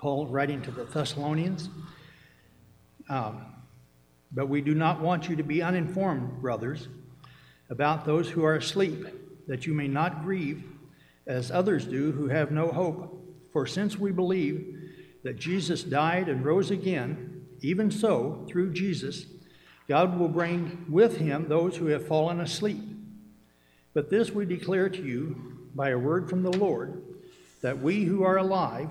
Paul writing to the Thessalonians. Um, but we do not want you to be uninformed, brothers, about those who are asleep, that you may not grieve as others do who have no hope. For since we believe that Jesus died and rose again, even so, through Jesus, God will bring with him those who have fallen asleep. But this we declare to you by a word from the Lord, that we who are alive,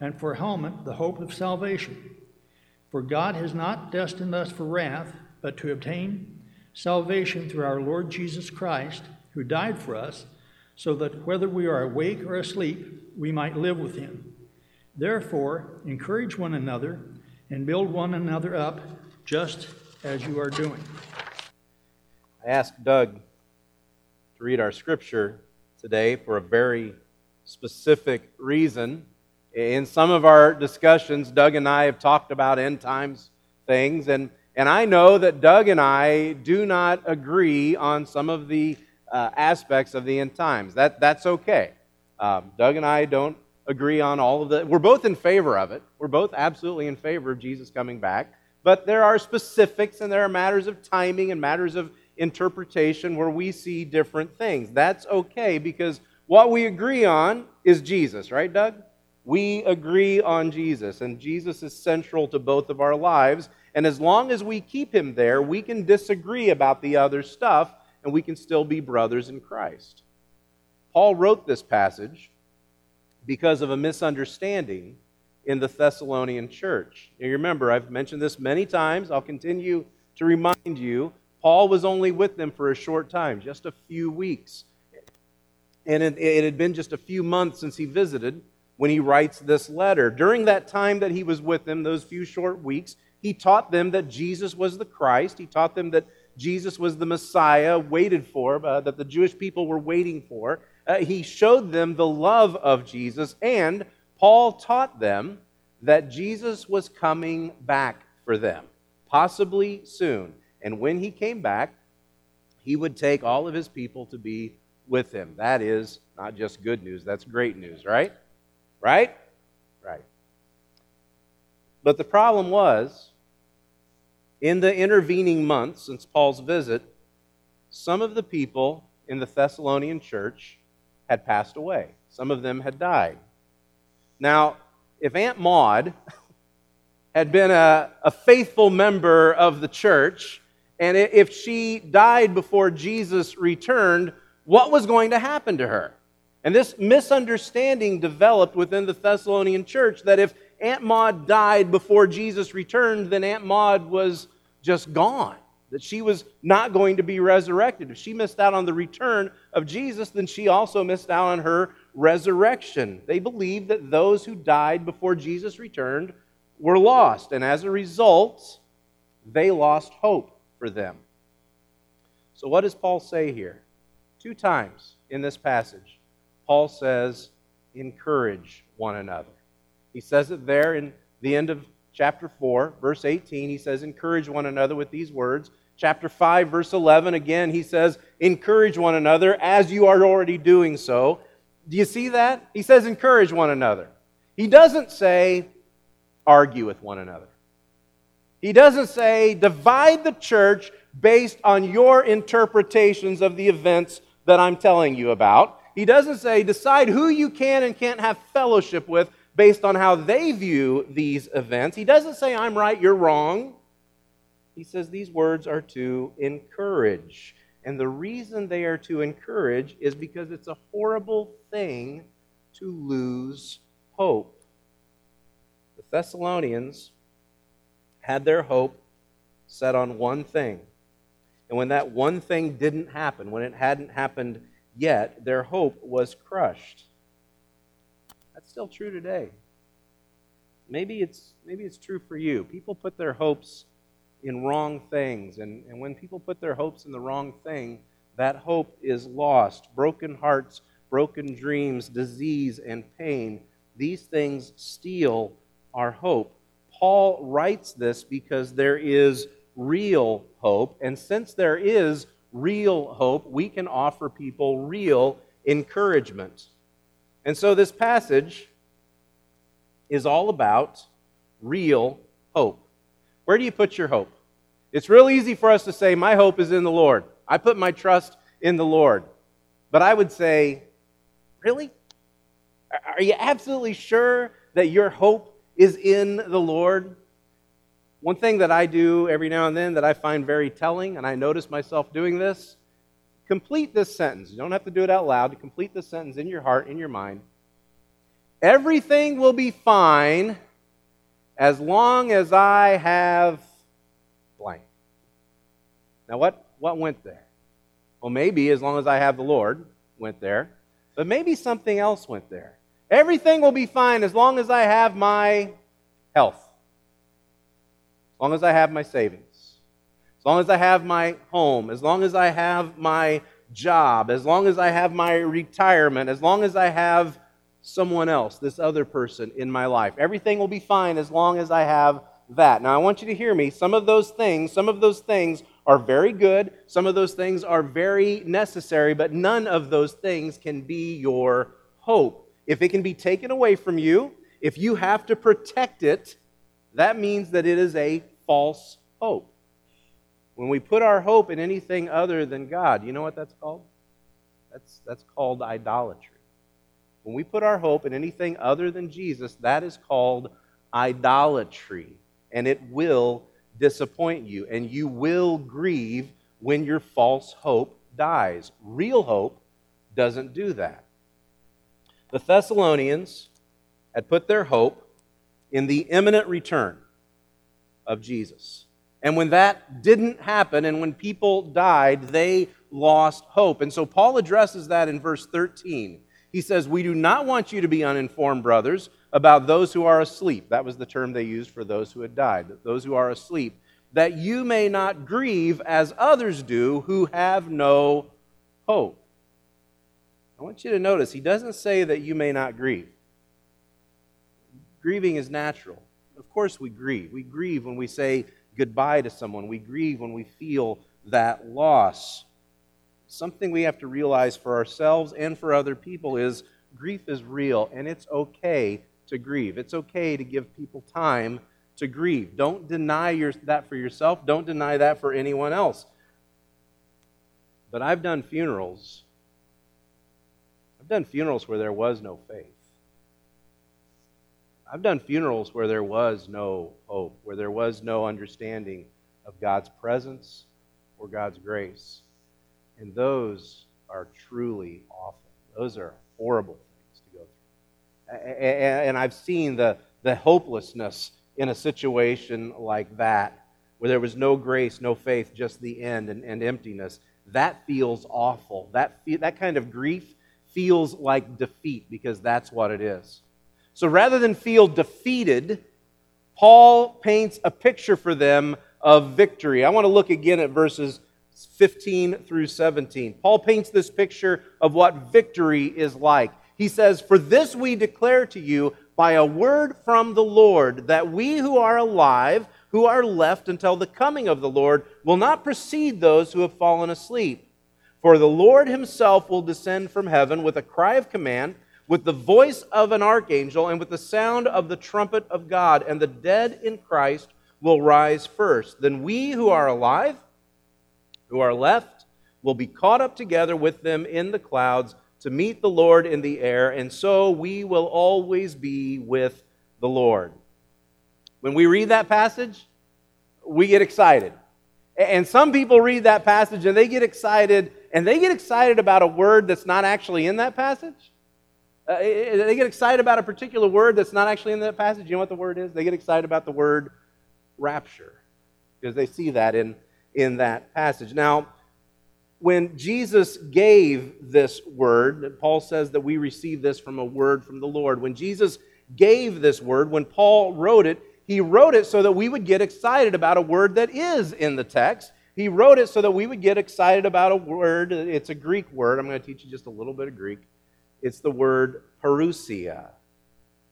and for helmet the hope of salvation. For God has not destined us for wrath, but to obtain salvation through our Lord Jesus Christ, who died for us, so that whether we are awake or asleep, we might live with him. Therefore, encourage one another and build one another up, just as you are doing. I asked Doug to read our scripture today for a very specific reason. In some of our discussions, Doug and I have talked about end times things, and, and I know that Doug and I do not agree on some of the uh, aspects of the end times. That, that's okay. Um, Doug and I don't agree on all of the. We're both in favor of it. We're both absolutely in favor of Jesus coming back. But there are specifics and there are matters of timing and matters of interpretation where we see different things. That's okay because what we agree on is Jesus, right, Doug? We agree on Jesus, and Jesus is central to both of our lives. And as long as we keep him there, we can disagree about the other stuff, and we can still be brothers in Christ. Paul wrote this passage because of a misunderstanding in the Thessalonian church. You remember, I've mentioned this many times. I'll continue to remind you. Paul was only with them for a short time, just a few weeks. And it, it had been just a few months since he visited when he writes this letter. During that time that he was with them, those few short weeks, he taught them that Jesus was the Christ. He taught them that Jesus was the Messiah waited for, uh, that the Jewish people were waiting for. Uh, he showed them the love of Jesus, and Paul taught them that Jesus was coming back for them, possibly soon. And when he came back, he would take all of his people to be with him. That is not just good news, that's great news, right? Right? Right. But the problem was, in the intervening months since Paul's visit, some of the people in the Thessalonian church had passed away. Some of them had died. Now, if Aunt Maud had been a, a faithful member of the church, and if she died before Jesus returned, what was going to happen to her? And this misunderstanding developed within the Thessalonian church that if Aunt Maud died before Jesus returned, then Aunt Maud was just gone, that she was not going to be resurrected. If she missed out on the return of Jesus, then she also missed out on her resurrection. They believed that those who died before Jesus returned were lost, and as a result, they lost hope for them. So, what does Paul say here? Two times in this passage. Paul says, encourage one another. He says it there in the end of chapter 4, verse 18, he says, Encourage one another with these words. Chapter 5, verse 11, again, he says, Encourage one another as you are already doing so. Do you see that? He says, Encourage one another. He doesn't say, Argue with one another. He doesn't say, Divide the church based on your interpretations of the events that I'm telling you about. He doesn't say, Decide who you can and can't have fellowship with based on how they view these events. He doesn't say, I'm right, you're wrong. He says these words are to encourage. And the reason they are to encourage is because it's a horrible thing to lose hope. The Thessalonians had their hope set on one thing. And when that one thing didn't happen, when it hadn't happened yet, their hope was crushed. That's still true today. Maybe it's, maybe it's true for you. People put their hopes in wrong things. And, and when people put their hopes in the wrong thing, that hope is lost. Broken hearts, broken dreams, disease, and pain, these things steal our hope. Paul writes this because there is real hope. And since there is real hope, we can offer people real encouragement. And so this passage is all about real hope. Where do you put your hope? It's real easy for us to say, My hope is in the Lord. I put my trust in the Lord. But I would say, Really? Are you absolutely sure that your hope is in the Lord? One thing that I do every now and then that I find very telling, and I notice myself doing this, complete this sentence. You don't have to do it out loud. Complete this sentence in your heart, in your mind. Everything will be fine as long as I have blank. Now, what, what went there? Well, maybe as long as I have the Lord went there, but maybe something else went there. Everything will be fine as long as I have my health, as long as I have my savings, as long as I have my home, as long as I have my job, as long as I have my retirement, as long as I have someone else, this other person in my life. Everything will be fine as long as I have that. Now, I want you to hear me. Some of those things, some of those things are very good, some of those things are very necessary, but none of those things can be your hope. If it can be taken away from you, if you have to protect it, that means that it is a false hope. When we put our hope in anything other than God, you know what that's called? That's, that's called idolatry. When we put our hope in anything other than Jesus, that is called idolatry. And it will disappoint you. And you will grieve when your false hope dies. Real hope doesn't do that. The Thessalonians had put their hope in the imminent return of Jesus. And when that didn't happen, and when people died, they lost hope. And so Paul addresses that in verse 13. He says, We do not want you to be uninformed, brothers, about those who are asleep. That was the term they used for those who had died, those who are asleep, that you may not grieve as others do who have no hope. I want you to notice, he doesn't say that you may not grieve. Grieving is natural. Of course, we grieve. We grieve when we say goodbye to someone, we grieve when we feel that loss something we have to realize for ourselves and for other people is grief is real and it's okay to grieve. It's okay to give people time to grieve. Don't deny your, that for yourself, don't deny that for anyone else. But I've done funerals. I've done funerals where there was no faith. I've done funerals where there was no hope, where there was no understanding of God's presence or God's grace. And those are truly awful. Those are horrible things to go through. And I've seen the, the hopelessness in a situation like that, where there was no grace, no faith, just the end and, and emptiness. That feels awful. That, that kind of grief feels like defeat because that's what it is. So rather than feel defeated, Paul paints a picture for them of victory. I want to look again at verses 15 through 17. Paul paints this picture of what victory is like. He says, For this we declare to you by a word from the Lord, that we who are alive, who are left until the coming of the Lord, will not precede those who have fallen asleep. For the Lord himself will descend from heaven with a cry of command, with the voice of an archangel, and with the sound of the trumpet of God, and the dead in Christ will rise first. Then we who are alive, who are left, will be caught up together with them in the clouds to meet the Lord in the air, and so we will always be with the Lord. When we read that passage, we get excited. And some people read that passage and they get excited, and they get excited about a word that's not actually in that passage. Uh, they get excited about a particular word that's not actually in that passage. You know what the word is? They get excited about the word rapture because they see that in, in that passage. Now, when Jesus gave this word, Paul says that we receive this from a word from the Lord. When Jesus gave this word, when Paul wrote it, he wrote it so that we would get excited about a word that is in the text. He wrote it so that we would get excited about a word. It's a Greek word. I'm going to teach you just a little bit of Greek. It's the word parousia.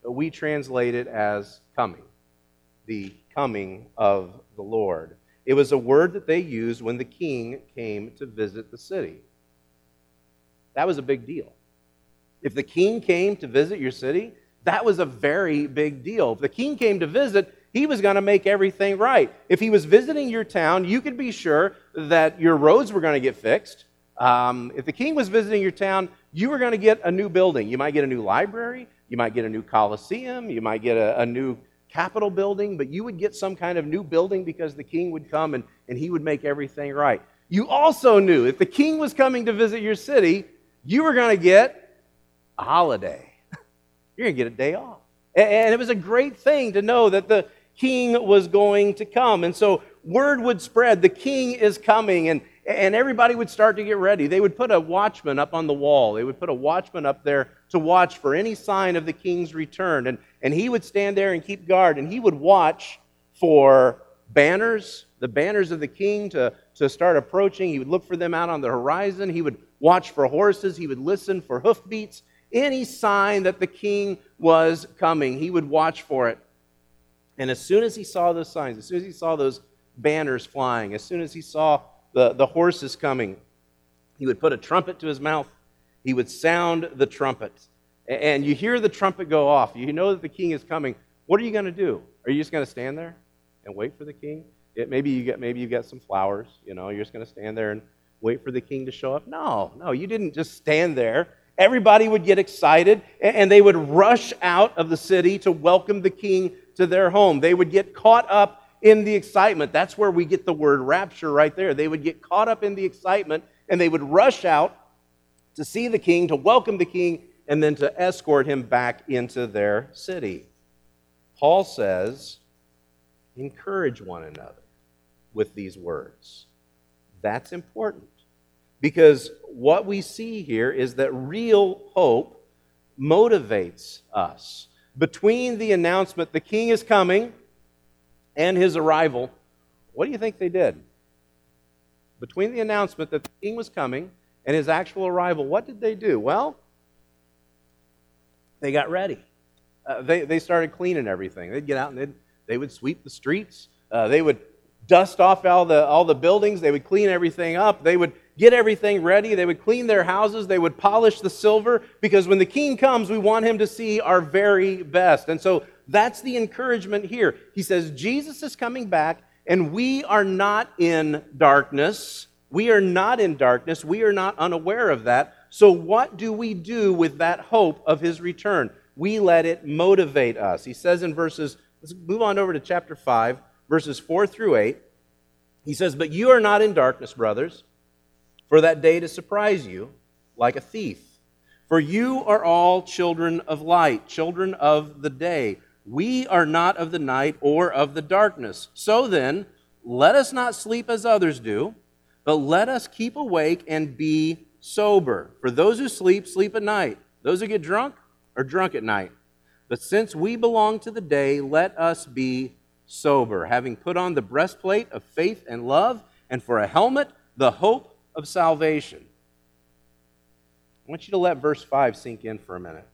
We translate it as coming, the coming of the Lord. It was a word that they used when the king came to visit the city. That was a big deal. If the king came to visit your city, that was a very big deal. If the king came to visit, he was going to make everything right. If he was visiting your town, you could be sure that your roads were going to get fixed. Um, if the king was visiting your town, you were going to get a new building. You might get a new library. You might get a new coliseum. You might get a, a new Capitol building, but you would get some kind of new building because the king would come and, and he would make everything right. You also knew if the king was coming to visit your city, you were going to get a holiday. You're going to get a day off. And, and it was a great thing to know that the king was going to come. And so word would spread the king is coming. And, and everybody would start to get ready. They would put a watchman up on the wall. They would put a watchman up there to watch for any sign of the king's return. And, and he would stand there and keep guard, and he would watch for banners, the banners of the king to, to start approaching. He would look for them out on the horizon. He would watch for horses. He would listen for hoofbeats. Any sign that the king was coming, he would watch for it. And as soon as he saw those signs, as soon as he saw those banners flying, as soon as he saw the, the horse is coming. He would put a trumpet to his mouth. He would sound the trumpet. And you hear the trumpet go off. You know that the king is coming. What are you going to do? Are you just going to stand there and wait for the king? It, maybe you get maybe you get some flowers. You know, you're just going to stand there and wait for the king to show up. No, no, you didn't just stand there. Everybody would get excited and they would rush out of the city to welcome the king to their home. They would get caught up in the excitement. That's where we get the word rapture right there. They would get caught up in the excitement and they would rush out to see the king, to welcome the king, and then to escort him back into their city. Paul says, encourage one another with these words. That's important because what we see here is that real hope motivates us. Between the announcement the king is coming and his arrival, what do you think they did? Between the announcement that the king was coming and his actual arrival, what did they do? Well, they got ready. Uh, they, they started cleaning everything. They'd get out and they would sweep the streets. Uh, they would dust off all the, all the buildings. They would clean everything up. They would get everything ready. They would clean their houses. They would polish the silver because when the king comes, we want him to see our very best. And so that's the encouragement here. He says, Jesus is coming back, and we are not in darkness. We are not in darkness. We are not unaware of that. So, what do we do with that hope of his return? We let it motivate us. He says in verses, let's move on over to chapter 5, verses 4 through 8. He says, But you are not in darkness, brothers, for that day to surprise you like a thief. For you are all children of light, children of the day. We are not of the night or of the darkness. So then, let us not sleep as others do, but let us keep awake and be sober. For those who sleep, sleep at night. Those who get drunk are drunk at night. But since we belong to the day, let us be sober, having put on the breastplate of faith and love, and for a helmet, the hope of salvation. I want you to let verse 5 sink in for a minute.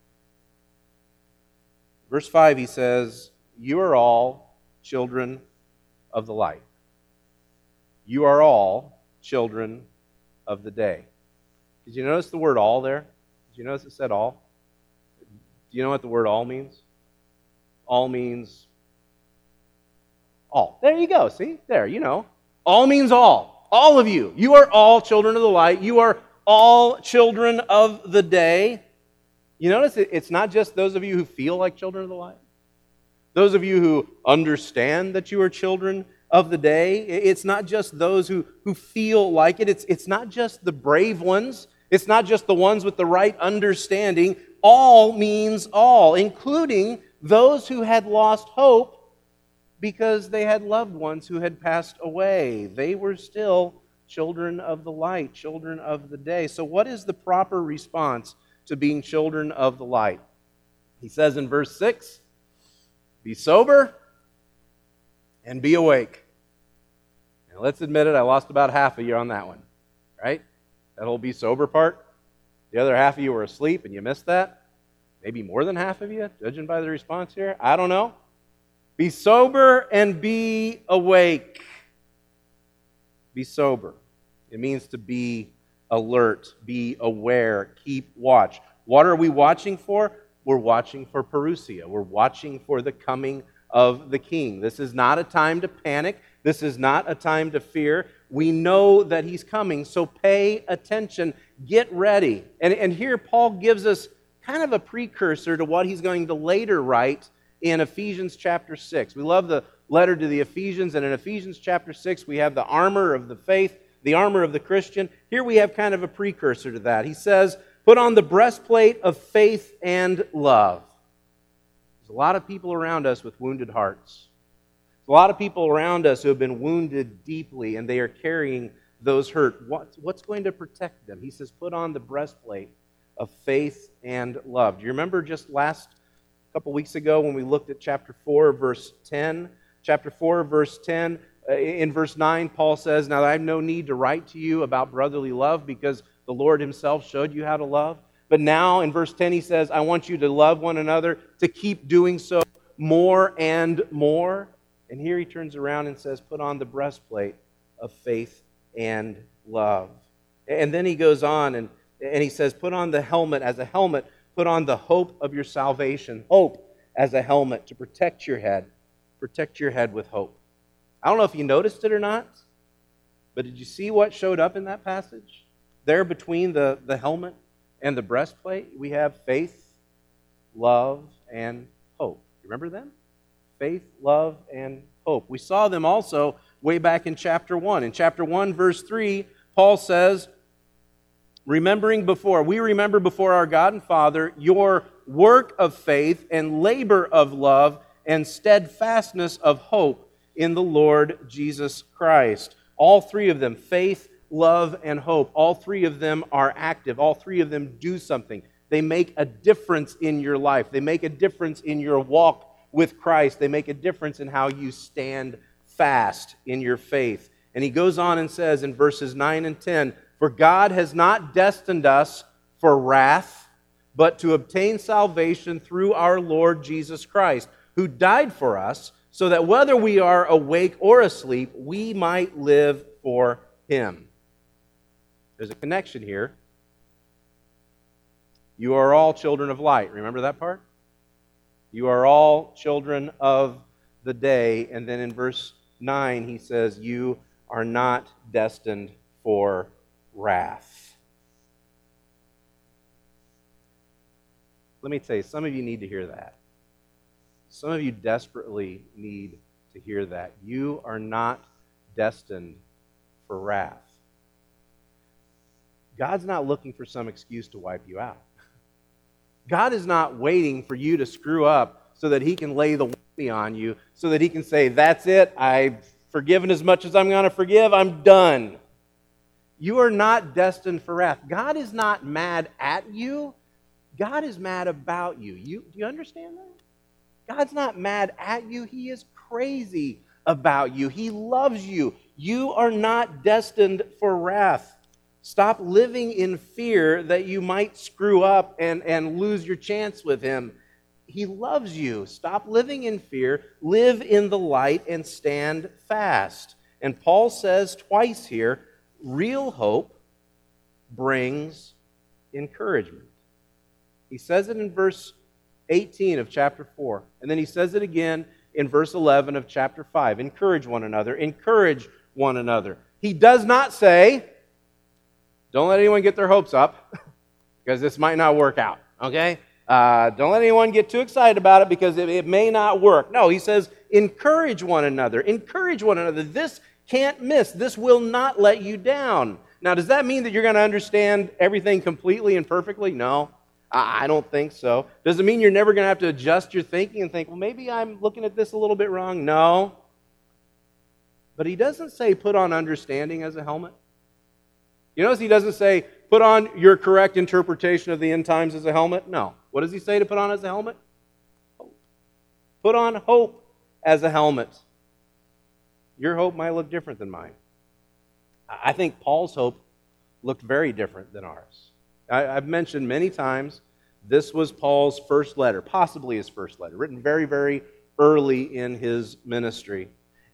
Verse 5, he says, You are all children of the light. You are all children of the day. Did you notice the word all there? Did you notice it said all? Do you know what the word all means? All means all. There you go. See? There, you know. All means all. All of you. You are all children of the light. You are all children of the day. You notice it's not just those of you who feel like children of the light, those of you who understand that you are children of the day. It's not just those who, who feel like it, it's, it's not just the brave ones, it's not just the ones with the right understanding. All means all, including those who had lost hope because they had loved ones who had passed away. They were still children of the light, children of the day. So, what is the proper response to being children of the light? He says in verse 6 Be sober and be awake. And let's admit it, I lost about half of you on that one, right? That whole be sober part. The other half of you were asleep and you missed that. Maybe more than half of you, judging by the response here. I don't know. Be sober and be awake. Be sober. It means to be alert, be aware, keep watch. What are we watching for? We're watching for Parousia. We're watching for the coming of the king. This is not a time to panic. This is not a time to fear. We know that he's coming, so pay attention. Get ready. And, and here Paul gives us kind of a precursor to what he's going to later write in Ephesians chapter 6. We love the letter to the Ephesians, and in Ephesians chapter 6, we have the armor of the faith, the armor of the Christian. Here we have kind of a precursor to that. He says, Put on the breastplate of faith and love. There's a lot of people around us with wounded hearts. There's a lot of people around us who have been wounded deeply, and they are carrying those hurt. What's, what's going to protect them? He says, Put on the breastplate of faith and love. Do you remember just last couple weeks ago when we looked at chapter 4, verse 10? Chapter 4, verse 10. Uh, in verse 9, Paul says, Now I have no need to write to you about brotherly love because the Lord himself showed you how to love. But now in verse 10, he says, I want you to love one another, to keep doing so more and more. And here he turns around and says, Put on the breastplate of faith and love. And then he goes on and, and he says, Put on the helmet as a helmet, put on the hope of your salvation. Hope as a helmet to protect your head. Protect your head with hope. I don't know if you noticed it or not, but did you see what showed up in that passage? There between the, the helmet and the breastplate, we have faith, love, and hope. You remember them? Faith, love, and hope. We saw them also way back in chapter 1. In chapter 1, verse 3, Paul says, Remembering before, we remember before our God and Father your work of faith and labor of love and steadfastness of hope in the Lord Jesus Christ. All three of them, faith, love, and hope, all three of them are active. All three of them do something. They make a difference in your life, they make a difference in your walk with Christ, they make a difference in how you stand fast in your faith. And he goes on and says in verses 9 and 10 For God has not destined us for wrath, but to obtain salvation through our Lord Jesus Christ, who died for us so that whether we are awake or asleep, we might live for him. There's a connection here. You are all children of light. Remember that part? You are all children of the day. And then in verse 9, he says, You are not destined for wrath. Let me tell you, some of you need to hear that. Some of you desperately need to hear that. You are not destined for wrath. God's not looking for some excuse to wipe you out. God is not waiting for you to screw up so that he can lay the whoopee on you, so that he can say, That's it, I've forgiven as much as I'm going to forgive, I'm done. You are not destined for wrath. God is not mad at you, God is mad about you. you do you understand that? God's not mad at you, He is crazy about you. He loves you. You are not destined for wrath. Stop living in fear that you might screw up and, and lose your chance with Him. He loves you. Stop living in fear. Live in the light and stand fast. And Paul says twice here real hope brings encouragement. He says it in verse 18 of chapter 4, and then he says it again in verse 11 of chapter 5. Encourage one another. Encourage one another. He does not say, don't let anyone get their hopes up because this might not work out, okay? Uh, don't let anyone get too excited about it because it, it may not work. No, he says, encourage one another. Encourage one another. This can't miss. This will not let you down. Now, does that mean that you're going to understand everything completely and perfectly? No, I don't think so. Does it mean you're never going to have to adjust your thinking and think, well, maybe I'm looking at this a little bit wrong? No. But he doesn't say put on understanding as a helmet. You notice he doesn't say put on your correct interpretation of the end times as a helmet? No. What does he say to put on as a helmet? Hope. Put on hope as a helmet. Your hope might look different than mine. I think Paul's hope looked very different than ours. I, have mentioned many times this was Paul's first letter, possibly his first letter, written very, very early in his ministry.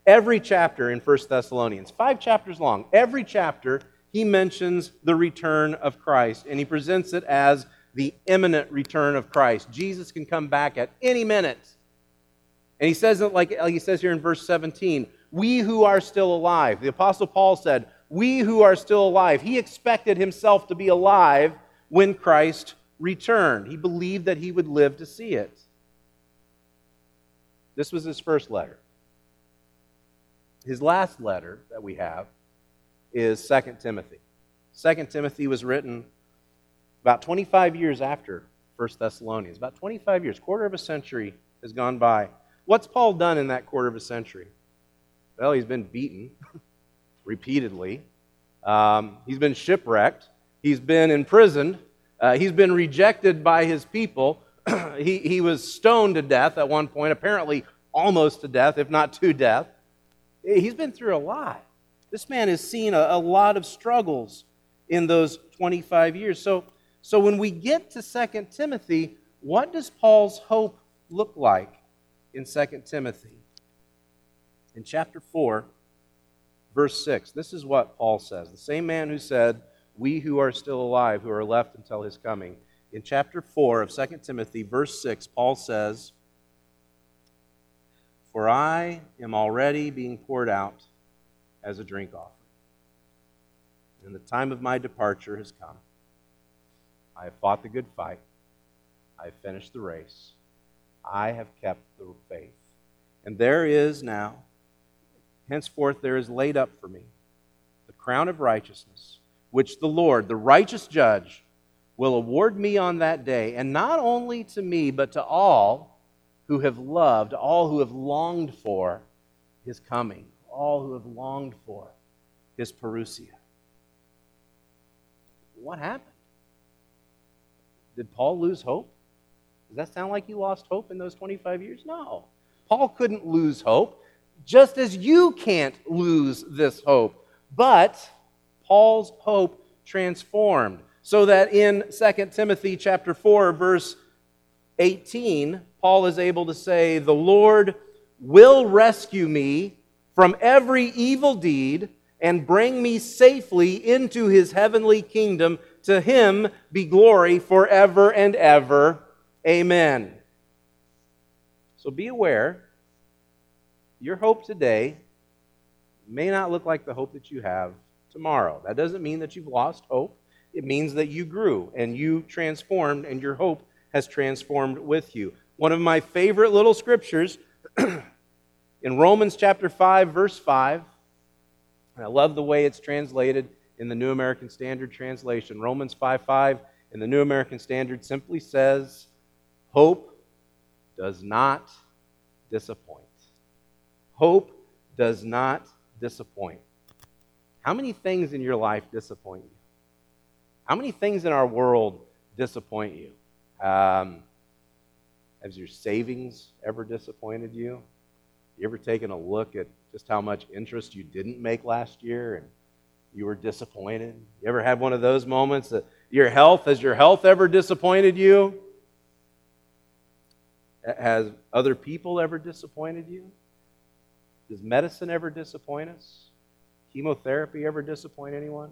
Every chapter in 1 Thessalonians, five chapters long, every chapter he mentions the return of Christ, and he presents it as the imminent return of Christ. Jesus can come back at any minute. And he says it like, like he says here in verse 17 we who are still alive. The Apostle Paul said, We who are still alive. He expected himself to be alive when Christ returned. He believed that he would live to see it. This was his first letter. His last letter that we have is 2 Timothy. 2 Timothy was written about 25 years after 1 Thessalonians. About 25 years, quarter of a century has gone by. What's Paul done in that quarter of a century? Well, he's been beaten repeatedly. Um, he's been shipwrecked. He's been imprisoned. Uh, he's been rejected by his people. he, he was stoned to death at one point, apparently almost to death, if not to death. He's been through a lot. This man has seen a, a lot of struggles in those 25 years. So, so when we get to 2 Timothy, what does Paul's hope look like in 2 Timothy? In chapter 4, verse 6, this is what Paul says. The same man who said, We who are still alive, who are left until his coming. In chapter 4 of 2 Timothy, verse 6, Paul says, For I am already being poured out as a drink offering, and the time of my departure has come. I have fought the good fight, I have finished the race, I have kept the faith. And there is now Henceforth there is laid up for me the crown of righteousness, which the Lord, the righteous judge, will award me on that day, and not only to me, but to all who have loved, all who have longed for his coming, all who have longed for his parousia. What happened? Did Paul lose hope? Does that sound like he lost hope in those 25 years? No. Paul couldn't lose hope just as you can't lose this hope. But Paul's hope transformed. So that in 2 Timothy chapter 4 verse 18, Paul is able to say, "The Lord will rescue me from every evil deed and bring me safely into his heavenly kingdom. To him be glory forever and ever. Amen." So be aware your hope today may not look like the hope that you have tomorrow. That doesn't mean that you've lost hope. It means that you grew and you transformed, and your hope has transformed with you. One of my favorite little scriptures in Romans chapter 5, verse 5, and I love the way it's translated in the New American Standard Translation. Romans 5 5 in the New American Standard simply says, Hope does not disappoint. Hope does not disappoint. How many things in your life disappoint you? How many things in our world disappoint you? Um, has your savings ever disappointed you? You ever taken a look at just how much interest you didn't make last year and you were disappointed? You ever had one of those moments that your health, has your health ever disappointed you? Has other people ever disappointed you? Does medicine ever disappoint us? Chemotherapy ever disappoint anyone?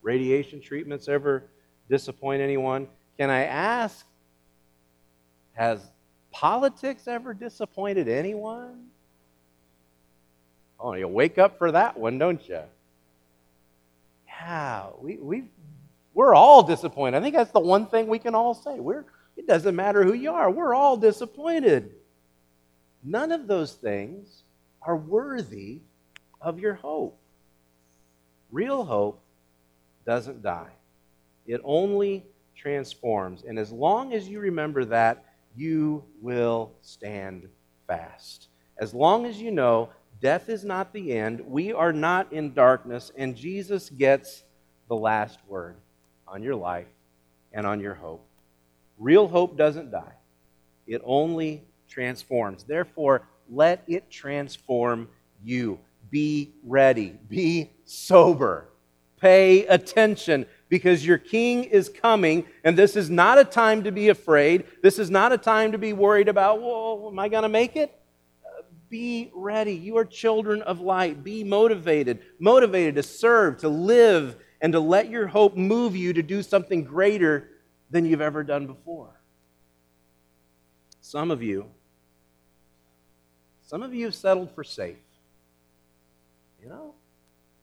Radiation treatments ever disappoint anyone? Can I ask, has politics ever disappointed anyone? Oh, you wake up for that one, don't you? Yeah, we, we, we're all disappointed. I think that's the one thing we can all say. We're, it doesn't matter who you are, we're all disappointed. None of those things are worthy of your hope. Real hope doesn't die, it only transforms. And as long as you remember that, you will stand fast. As long as you know death is not the end, we are not in darkness, and Jesus gets the last word on your life and on your hope. Real hope doesn't die, it only transforms. Therefore, let it transform you. Be ready, be sober, pay attention because your king is coming, and this is not a time to be afraid. This is not a time to be worried about, well, am I going to make it? Be ready. You are children of light. Be motivated, motivated to serve, to live, and to let your hope move you to do something greater than you've ever done before. Some of you, some of you have settled for safe. You know,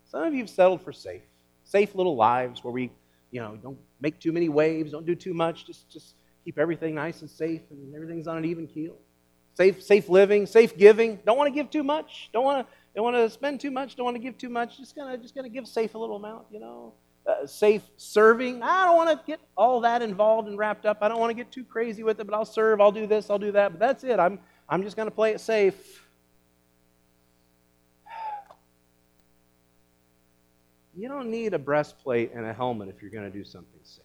some of you have settled for safe, safe little lives where we, you know, don't make too many waves, don't do too much, just just keep everything nice and safe, and everything's on an even keel safe, safe living, safe giving. Don't want to give too much. Don't want to, don't want to spend too much. Don't want to give too much. Just gonna, just gonna give safe a little amount. You know, uh, safe serving. I don't want to get all that involved and wrapped up. I don't want to get too crazy with it. But I'll serve. I'll do this. I'll do that. But that's it. I'm, I'm just gonna play it safe. You don't need a breastplate and a helmet if you're going to do something safe.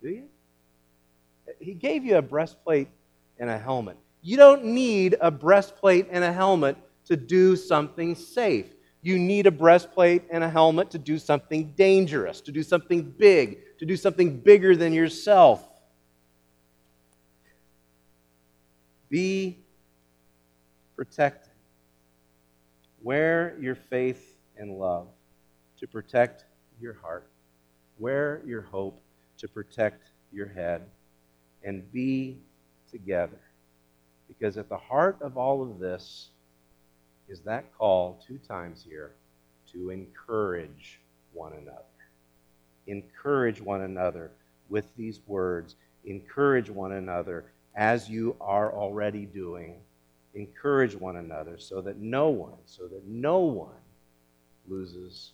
Do you? He gave you a breastplate and a helmet. You don't need a breastplate and a helmet to do something safe. You need a breastplate and a helmet to do something dangerous, to do something big, to do something bigger than yourself. Be protected. Wear your faith and love to protect your heart. Wear your hope to protect your head. And be together. Because at the heart of all of this is that call two times here to encourage one another. Encourage one another with these words. Encourage one another as you are already doing. Encourage one another so that no one, so that no one loses